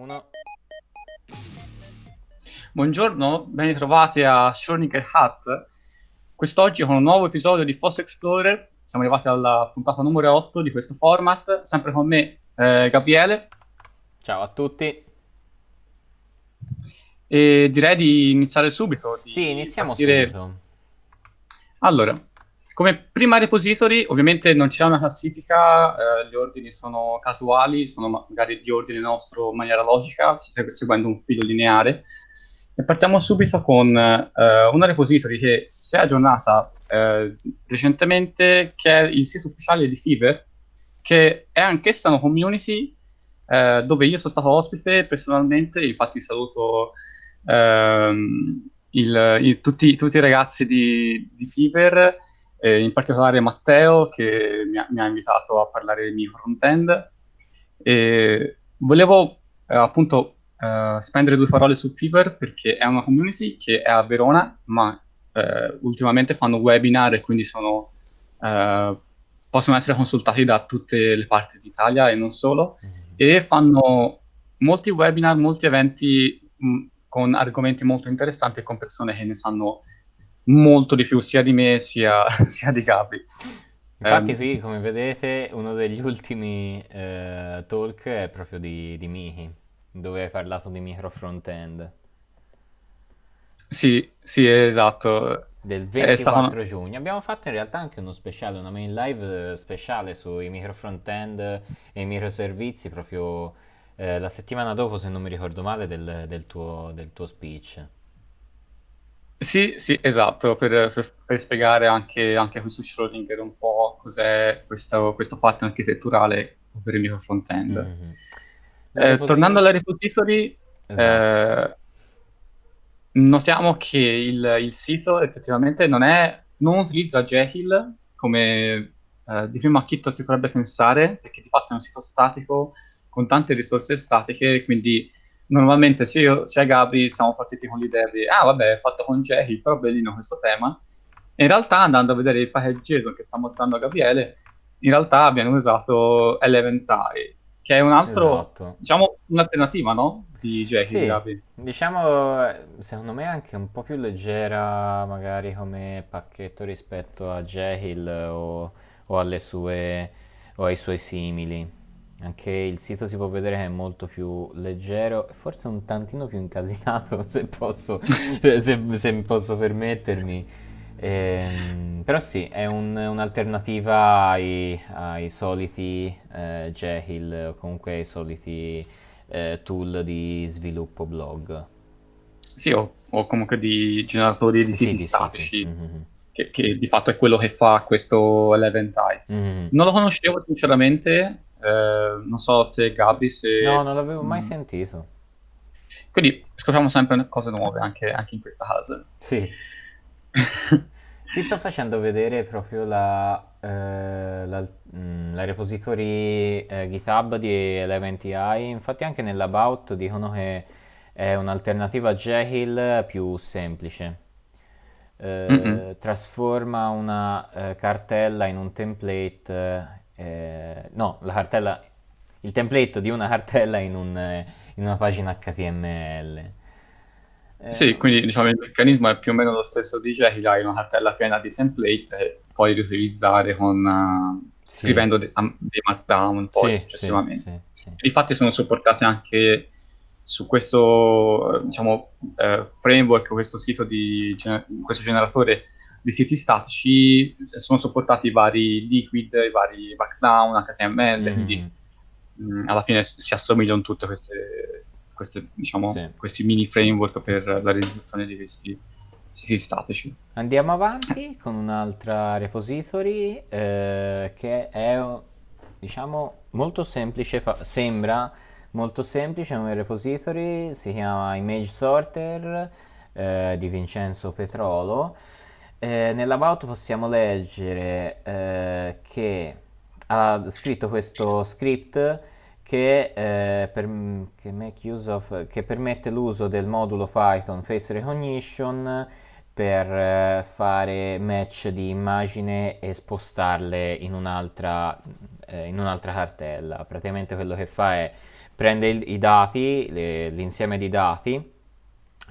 Uno. Buongiorno, ben ritrovati a Schrödinger Hat. Quest'oggi con un nuovo episodio di Foss Explorer. Siamo arrivati alla puntata numero 8 di questo format, sempre con me eh, Gabriele. Ciao a tutti. E direi di iniziare subito. di Sì, iniziamo partire- subito. Allora, come prima repository, ovviamente non c'è una classifica, eh, gli ordini sono casuali, sono ma- magari di ordine nostro in maniera logica, seguendo un filo lineare. E partiamo subito con eh, una repository che si è aggiornata eh, recentemente, che è il sito ufficiale di Fiverr, che è anch'essa una community eh, dove io sono stato ospite personalmente, infatti saluto ehm, il- il- tutti, tutti i ragazzi di, di Fiverr, eh, in particolare Matteo che mi ha, mi ha invitato a parlare del mio front-end. E volevo eh, appunto eh, spendere due parole su Fiverr perché è una community che è a Verona, ma eh, ultimamente fanno webinar e quindi sono, eh, possono essere consultati da tutte le parti d'Italia e non solo e fanno molti webinar, molti eventi mh, con argomenti molto interessanti e con persone che ne sanno molto di più sia di me sia, sia di Gabri. Infatti Ehm, qui, come vedete, uno degli ultimi eh, talk è proprio di, di Mihi, dove hai parlato di micro front-end, Sì, sì, esatto. del È stata una- 24 giugno. Abbiamo fatto in realtà anche uno speciale, una main live eh, speciale sui micro front-end e i microservizi proprio eh, la settimana dopo, se non mi ricordo male, del, del tuo, del tuo speech. Sì, sì, esatto, per, per- per spiegare anche, anche qui su Schrödinger un po' cos'è questo, questo pattern architetturale per il micro front-end. Mhm. La Eh, tornando alla repository, Esatto. eh, notiamo che il, il sito effettivamente non è, non utilizza Jekyll come eh, di primo acchito si potrebbe pensare, perché di fatto è un sito statico con tante risorse statiche, quindi normalmente sia io sia Gabri siamo partiti con l'idea di ah vabbè è fatto con Jekyll, però bellino questo tema. In realtà andando a vedere il package JSON che sta mostrando Gabriele, in realtà abbiamo usato Elementai, che è un altro Esatto. diciamo un'alternativa, no? Di Jekyll, Sì, Gabi. diciamo, secondo me anche un po' più leggera magari come pacchetto rispetto a Jekyll o, o alle sue, o ai suoi simili. Anche il sito si può vedere che è molto più leggero, forse un tantino più incasinato, se posso, se, se posso permettermi. Ehm, però sì, è un- un'alternativa ai, ai soliti eh, Jekyll o comunque ai soliti eh, tool di sviluppo blog. Sì, o, o comunque di generatori di Sì, siti di statici, Mhm. che, che di fatto è quello che fa questo Eleventai. Mhm. Non lo conoscevo sinceramente, eh, non so te Gabri se... No, non l'avevo mai Mm. sentito. Quindi scopriamo sempre cose nuove anche, anche in questa casa. Sì. Ti sto facendo vedere proprio la, eh, la, mm, la repository eh, GitHub di Eleven.ai. Infatti anche nell'about dicono che è un'alternativa a Jekyll più semplice. Eh, trasforma una eh, cartella in un template, eh, no, la cartella, il template di una cartella in un, eh, in una pagina HTML. Eh, Sì, quindi diciamo il meccanismo è più o meno lo stesso di Jekyll, hai una cartella piena di template che puoi riutilizzare con, eh, Sì. scrivendo de- am- dei markdown poi Sì, successivamente. sì, sì, sì. Difatti sono supportate anche su questo, eh, diciamo, eh, framework, questo sito di, gener- questo generatore di siti statici, sono supportati i vari liquid, i vari markdown, HTML, Mhm. quindi mh, alla fine si assomigliano tutte queste, queste, diciamo, Sì. questi mini framework per la realizzazione di questi siti statici. Andiamo avanti con un'altra repository eh, che è, diciamo, molto semplice, fa- sembra molto semplice come repository, si chiama Image Sorter eh, di Vincenzo Petrolo. Eh, nell'about possiamo leggere eh, che ha scritto questo script che, eh, per- che of- che permette l'uso del modulo Python Face Recognition per eh, fare match di immagine e spostarle in un'altra, eh, in un'altra cartella. Praticamente quello che fa è prende il, i dati, le, l'insieme di dati,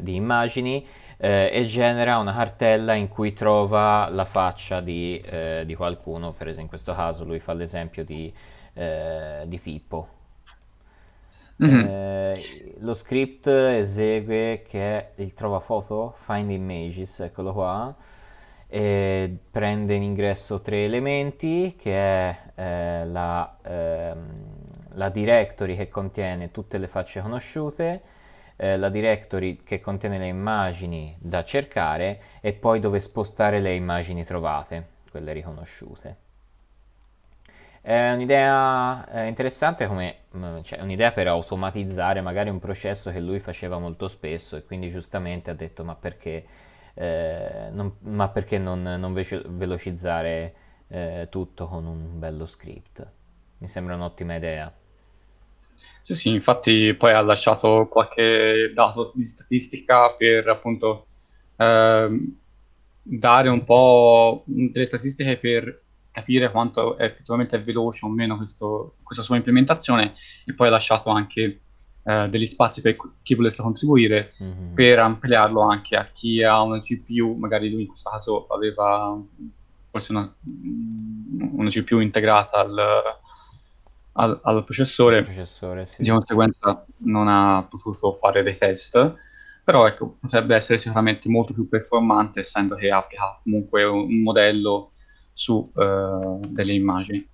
di immagini, eh, e genera una cartella in cui trova la faccia di, eh, di, qualcuno, per esempio in questo caso lui fa l'esempio di, eh, di Pippo. Mm-hmm. lo script esegue che il trova foto, find images, eccolo qua, e prende in ingresso tre elementi che è eh, la, ehm, la directory che contiene tutte le facce conosciute, eh, la directory che contiene le immagini da cercare e poi dove spostare le immagini trovate, quelle riconosciute. È un'idea eh, interessante come, mm, cioè, un'idea per automatizzare magari un processo che lui faceva molto spesso e quindi giustamente ha detto ma perché, eh, non, ma perché non, non velocizzare eh, tutto con un bello script? Mi sembra un'ottima idea. Sì, sì, infatti poi ha lasciato qualche dato di statistica per appunto ehm, dare un po' delle statistiche per capire quanto effettivamente è veloce o meno questo, questa sua implementazione e poi ha lasciato anche eh, degli spazi per chi volesse contribuire mm-hmm. per ampliarlo anche a chi ha una GPU, magari lui in questo caso aveva forse una, una GPU integrata al, al, al processore, processore sì. di conseguenza non ha potuto fare dei test, però ecco, potrebbe essere sicuramente molto più performante essendo che applica comunque un, modello su uh, delle immagini.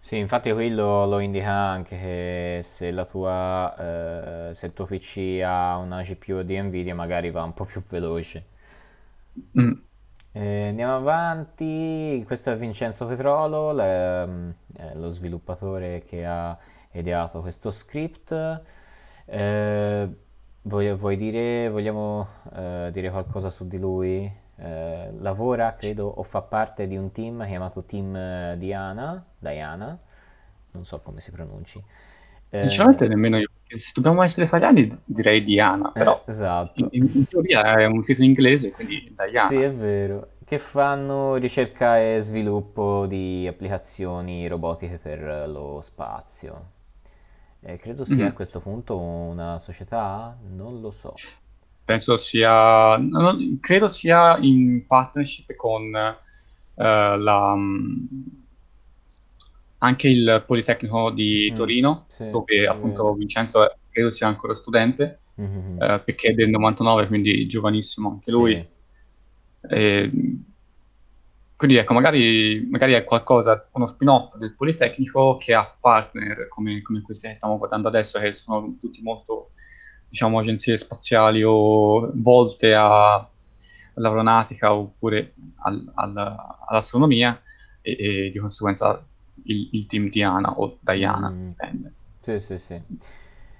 Sì, infatti qui lo, indica anche che se, la tua, eh, se il tuo PC ha una GPU di Nvidia magari va un po' più veloce. Mm. Eh, andiamo avanti, questo è Vincenzo Petrolo, la, eh, lo sviluppatore che ha ideato questo script. Eh, vuoi, vuoi dire, vogliamo eh, dire qualcosa su di lui? Eh, lavora, credo, o fa parte di un team chiamato Team Diana, Diana, non so come si pronunci. Sinceramente nemmeno io, se dobbiamo essere italiani direi Diana, però esatto. in, in, teoria è un titolo inglese, quindi Diana. Sì, è vero che fanno ricerca e sviluppo di applicazioni robotiche per lo spazio. Eh, credo sia mm-hmm. a questo punto una società, non lo so. Penso sia, non, credo sia in partnership con uh, la, anche il Politecnico di mm, Torino, sì, dove sì, appunto sì. Vincenzo è, credo sia ancora studente, mm-hmm. uh, perché è del 99, quindi giovanissimo anche lui. E, quindi ecco, magari, magari, è qualcosa, uno spin-off del Politecnico che ha partner come, come questi che stiamo guardando adesso, che sono tutti molto, diciamo, agenzie spaziali o volte a, all'aeronautica oppure al, al, all'astronomia e, e, di conseguenza il, il, team Diana o Diana, mm. dipende. Sì, sì, sì.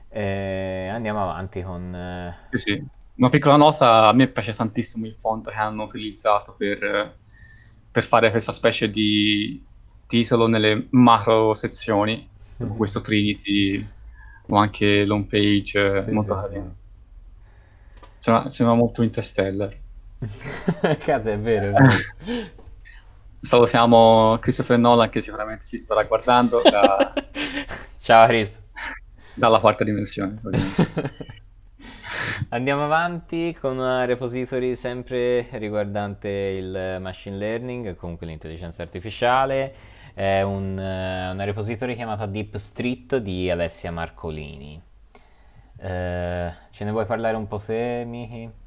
Eh, andiamo avanti con... Eh... Sì, sì. Una piccola nota, a me piace tantissimo il font che hanno utilizzato per, per fare questa specie di titolo nelle macro sezioni, mm-hmm. questo Trinity o anche l'home page, sì, molto sì, carino. Sì. Sembra, sembra, molto Interstellar. Cazzo, è vero, è vero. Salutiamo Christopher Nolan che sicuramente ci starà guardando. Da... Ciao Chris. Dalla quarta dimensione. Andiamo avanti con una repository sempre riguardante il machine learning, comunque l'intelligenza artificiale. È un, eh, una repository chiamata Deep Street di Alessia Marcolini. Eh, ce ne vuoi parlare un po' te, Miki?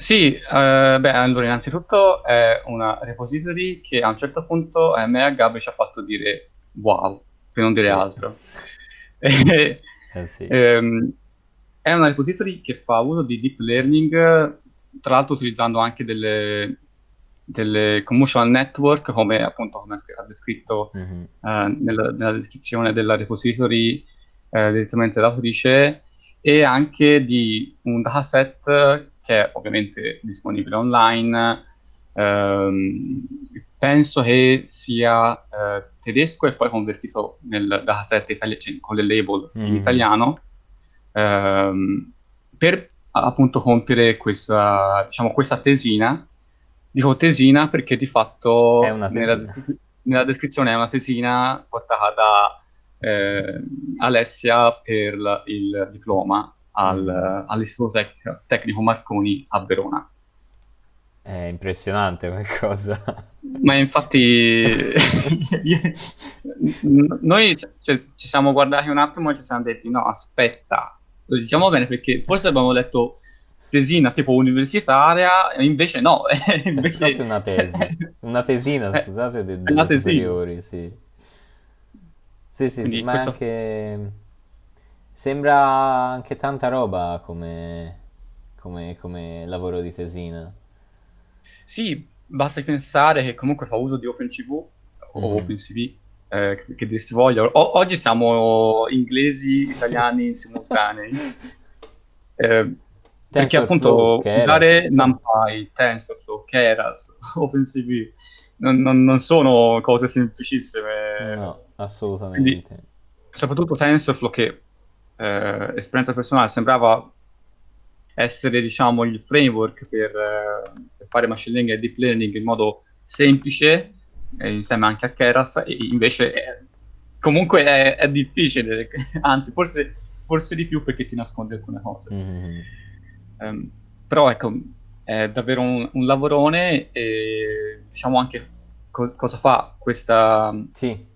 Sì, eh, beh, allora innanzitutto è una repository che a un certo punto a me e a Gabri ci ha fatto dire wow, per non dire sì. altro. eh, sì. ehm, è una repository che fa uso di deep learning, tra l'altro utilizzando anche delle, delle commercial network, come appunto come ha descritto mm-hmm. eh, nella, nella, descrizione della repository eh, direttamente l'autrice, e anche di un dataset che è ovviamente disponibile online. Ehm, penso che sia eh, tedesco e poi convertito nel dataset itali- cioè, con le label mm-hmm. in italiano ehm, per appunto compiere questa, diciamo, questa tesina. Dico tesina perché di fatto nella, nella, descrizione è una tesina portata da eh, Alessia per la, il diploma al, all'Istituto Tec- Tecnico Marconi a Verona. È impressionante come cosa. Ma infatti noi cioè, ci siamo guardati un attimo e ci siamo detti no, aspetta, lo diciamo bene perché forse abbiamo letto tesina tipo universitaria, invece no. invece... È una tesi, una tesina, eh, scusate, de- delle superiori, sì. Sì, sì, sì ma questo... anche... Sembra anche tanta roba come, come, come lavoro di tesina. Sì, basta pensare che comunque fa uso di OpenCV o mm-hmm. OpenCV, eh, che dir si voglia. O- oggi siamo inglesi, italiani simultanei. Eh, perché appunto usare. NumPy, TensorFlow, Keras, OpenCV non, non, non, sono cose semplicissime. No, assolutamente. Quindi, soprattutto TensorFlow che eh, esperienza personale sembrava essere diciamo il framework per, eh, per, fare machine learning e deep learning in modo semplice eh, insieme anche a Keras e invece è, comunque è, è, difficile anzi forse, forse, di più perché ti nasconde alcune cose mm-hmm. um, però ecco è davvero un, un lavorone e diciamo anche co- cosa fa questa, sì.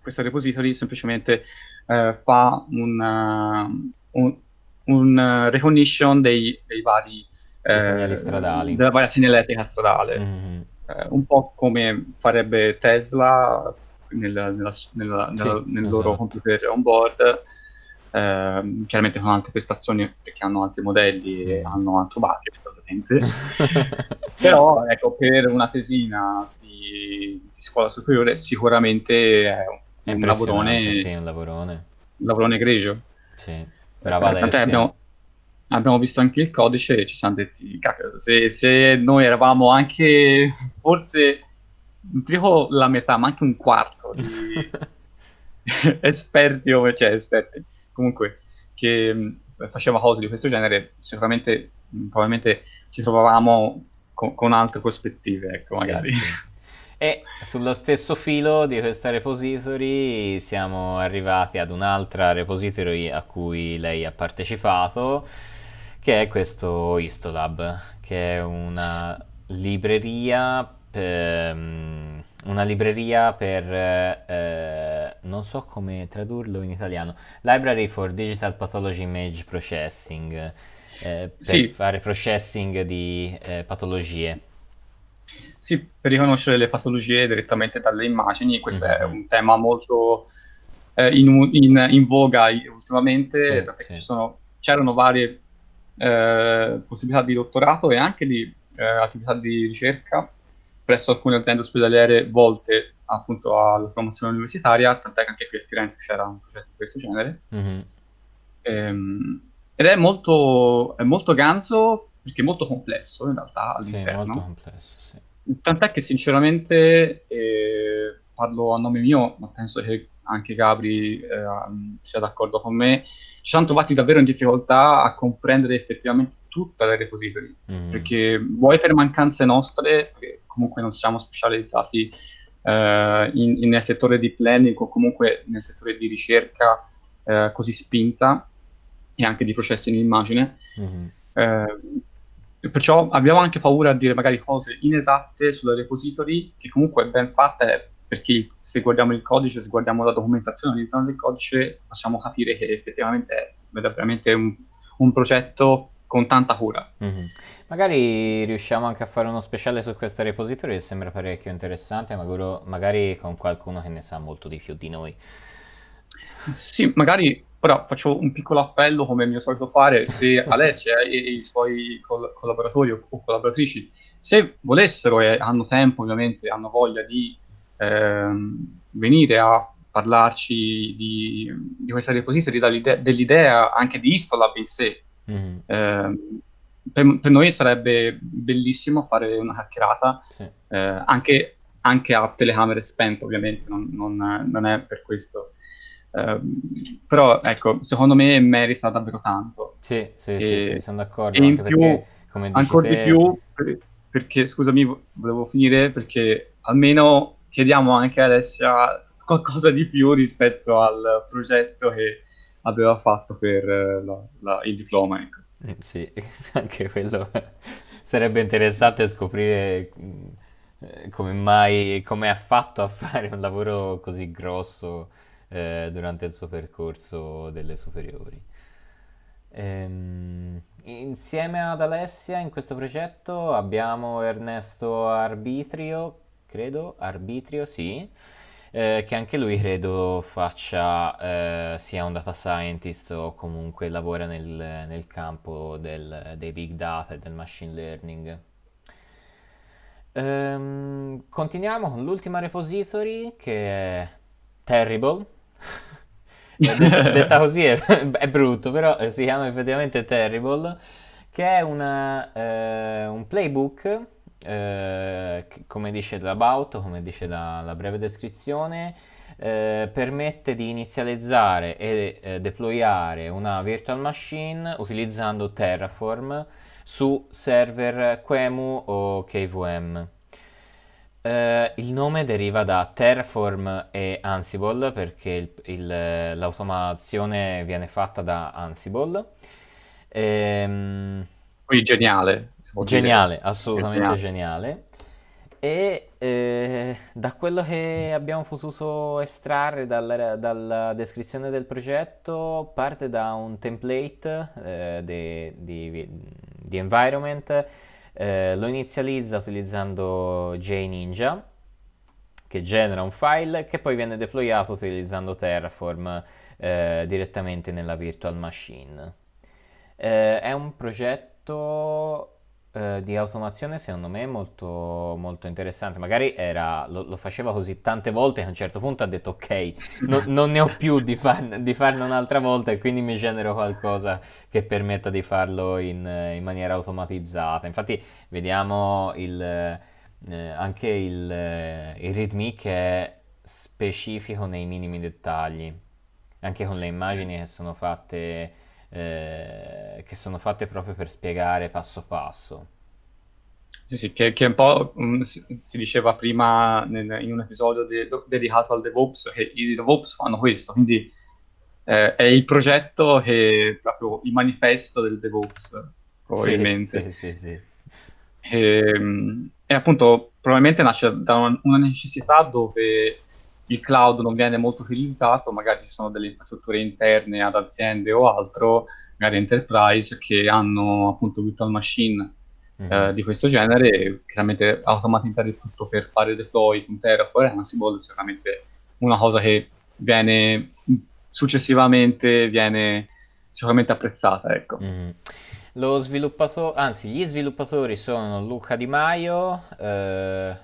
questa repository semplicemente eh, fa un, uh, un, un uh, recognition dei, dei vari eh, segnali stradali della varia segnaletica stradale mm-hmm. eh, un po' come farebbe Tesla nel, nella, nella, sì, nel esatto. loro computer on board eh, chiaramente con altre prestazioni perché hanno altri modelli e mm. hanno altro budget ovviamente però ecco per una tesina di, di scuola superiore sicuramente è un è un lavorone, sì, un lavorone. Un lavorone egregio. Sì, brava eh, abbiamo, abbiamo, visto anche il codice e ci siamo detti, cacchio, se, se noi eravamo anche, forse, non dico la metà, ma anche un quarto di esperti, o cioè esperti, comunque, che mm, faceva cose di questo genere, sicuramente, probabilmente ci trovavamo con, con altre prospettive, ecco, magari. Sì. E sullo stesso filo di questa repository siamo arrivati ad un'altra repository a cui lei ha partecipato, che è questo Histolab, che è una libreria per, una libreria per eh, non so come tradurlo in italiano, Library for Digital Pathology Image Processing, eh, per sì. fare processing di eh, patologie. Sì, per riconoscere le patologie direttamente dalle immagini, questo mm-hmm. è un tema molto eh, in, in, in, voga ultimamente, sì, sì. Sono, c'erano varie eh, possibilità di dottorato e anche di eh, attività di ricerca presso alcune aziende ospedaliere volte appunto alla formazione universitaria, tant'è che anche qui a Firenze c'era un progetto di questo genere. Mm-hmm. Ehm, ed è molto, è molto ganzo perché è molto complesso in realtà all'interno. Sì, molto complesso, sì. Tant'è che sinceramente, eh, parlo a nome mio, ma penso che anche Gabri eh, sia d'accordo con me, ci siamo trovati davvero in difficoltà a comprendere effettivamente tutta la repository, mm. perché vuoi per mancanze nostre, perché comunque non siamo specializzati eh, in, in, nel settore di planning o comunque nel settore di ricerca eh, così spinta e anche di processi in immagine, mm. Perciò abbiamo anche paura a dire magari cose inesatte sulla repository, che comunque è ben fatta, perché se guardiamo il codice, se guardiamo la documentazione all'interno del codice, possiamo capire che effettivamente è veramente un, un progetto con tanta cura. Mm-hmm. Magari riusciamo anche a fare uno speciale su questa repository che sembra parecchio interessante, magari con qualcuno che ne sa molto di più di noi. Sì, magari però faccio un piccolo appello, come è mio solito fare, se Alessia e i suoi col- collaboratori o, o, collaboratrici, se volessero e hanno tempo, ovviamente, hanno voglia di ehm, venire a parlarci di, di questa repository, dell'idea anche di Istolab in sé, mm. eh, per, per, noi sarebbe bellissimo fare una chiacchierata, sì. eh, anche, anche, a telecamere spente, ovviamente, non, non, non è per questo. Ehm, però ecco, secondo me merita davvero tanto. Sì, sì, e, sì, sì, sono d'accordo. E in più, perché, ancora te... di più, per, perché scusami, volevo finire perché almeno chiediamo anche a Alessia qualcosa di più rispetto al progetto che aveva fatto per eh, la, la, il diploma. Ecco. Eh, sì, anche quello sarebbe interessante scoprire eh, come mai, come ha fatto a fare un lavoro così grosso eh, durante il suo percorso delle superiori. Ehm, insieme ad Alessia in questo progetto abbiamo Ernesto Arbitrio, credo, Arbitrio, sì, eh, che anche lui credo faccia, eh, sia un data scientist o comunque lavora nel, nel campo del, dei big data e del machine learning. Ehm, continuiamo con l'ultima repository che è Terrible. Detta, detta, così è, è, brutto, però eh, si chiama effettivamente Terrible, che è una, eh, un playbook eh, come dice l'About, come dice la, la breve descrizione, eh, permette di inizializzare e eh, deployare una virtual machine utilizzando Terraform su server QEMU o KVM. Uh, il nome deriva da Terraform e Ansible perché il, il, l'automazione viene fatta da Ansible. Ehm, quindi geniale. Geniale, dire. assolutamente geniale. E eh, da quello che abbiamo potuto estrarre dalla, dalla, descrizione del progetto, parte da un template eh, di, environment, eh, lo inizializza utilizzando JNinja, che genera un file che poi viene deployato utilizzando Terraform eh, direttamente nella virtual machine. Eh, è un progetto progetto eh, di automazione secondo me molto, molto interessante. Magari era, lo, lo, faceva così tante volte che a un certo punto ha detto ok, no, non ne ho più di, far, di, farne un'altra volta e quindi mi genero qualcosa che permetta di farlo in, in maniera automatizzata. Infatti vediamo il, eh, anche il, eh, il readme che è specifico nei minimi dettagli, anche con le immagini che sono fatte eh, che sono fatte proprio per spiegare passo passo. Sì, sì, che, che un po' um, si, si, diceva prima nel, in un episodio de, dedicato al DevOps che i DevOps fanno questo, quindi eh, è il progetto che è proprio il manifesto del DevOps, probabilmente. Sì, sì, sì. sì. E, ehm, e, appunto probabilmente nasce da una necessità dove il cloud non viene molto utilizzato, magari ci sono delle infrastrutture interne ad aziende o altro, magari enterprise, che hanno appunto virtual machine mm-hmm. eh, di questo genere, chiaramente automatizzare tutto per fare deploy con Terraform e Ansible è sicuramente una cosa che viene successivamente viene sicuramente apprezzata, ecco. Mm-hmm. Lo sviluppatore, anzi, gli sviluppatori sono Luca Di Maio, eh,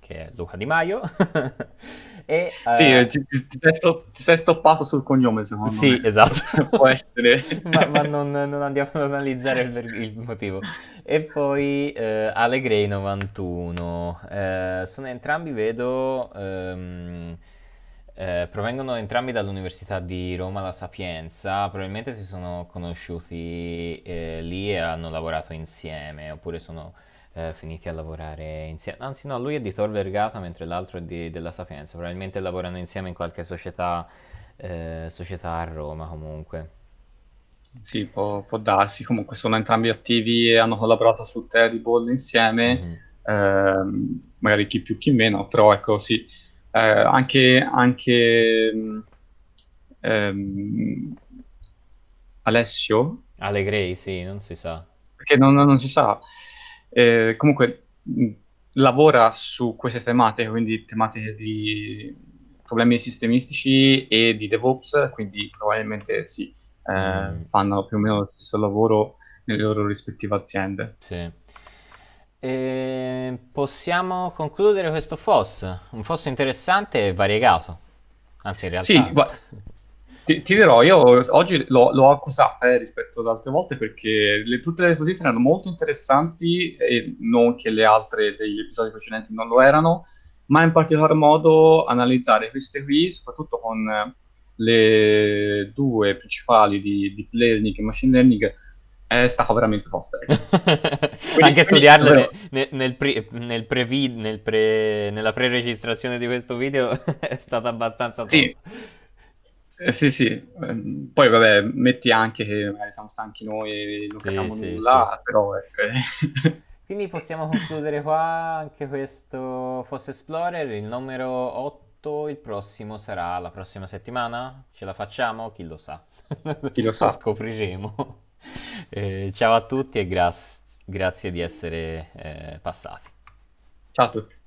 che è Luca Di Maio, E, sì, uh... ti, ti, ti, ti, sei stoppato sul cognome, secondo sì, me. Sì, esatto. Può essere. ma, ma non, non, andiamo ad analizzare il, il motivo. E poi uh, Allegrei 91. Uh, sono entrambi, vedo... Um, eh, provengono entrambi dall'Università di Roma La Sapienza, probabilmente si sono conosciuti eh, lì e hanno lavorato insieme, oppure sono eh, finiti a lavorare insieme. Anzi, no, lui è di Tor Vergata, mentre l'altro è di, della Sapienza. Probabilmente lavorano insieme in qualche società, eh, società a Roma comunque. Sì, può, può, darsi. Comunque sono entrambi attivi e hanno collaborato su Terrible insieme, mm-hmm. eh, magari chi più chi meno, però ecco sì, eh, anche, anche ehm, Alessio. Allegrei, sì, non si sa. Perché non, non si sa eh, comunque mh, lavora su queste tematiche, quindi tematiche di problemi sistemistici e di DevOps, quindi probabilmente sì, eh, mm. fanno più o meno lo stesso lavoro nelle loro rispettive aziende. Sì. E possiamo concludere questo FOS, un FOS interessante e variegato. Anzi, in realtà... Sì, ti, ti, dirò, io oggi l'ho, l'ho accusata eh, rispetto ad altre volte perché le, tutte le posizioni erano molto interessanti e non che le altre degli episodi precedenti non lo erano, ma in particolar modo analizzare queste qui, soprattutto con le due principali di deep learning e machine learning, è stato veramente tosta. Anche studiarlo nel, nel, pre, nel, pre, nel pre, nella pre-registrazione di questo video è stato abbastanza tosto. Sì. Eh, sì, sì. Ehm, poi vabbè, metti anche che magari siamo stanchi noi, non sì, capiamo sì, nulla, sì. però ecco. Quindi possiamo concludere qua anche questo Foss Explorer, il numero 8, il prossimo sarà la prossima settimana? Ce la facciamo? Chi lo sa? Chi lo sa? lo scopriremo. Eh, ciao a tutti e gra- grazie di essere eh, passati. Ciao a tutti.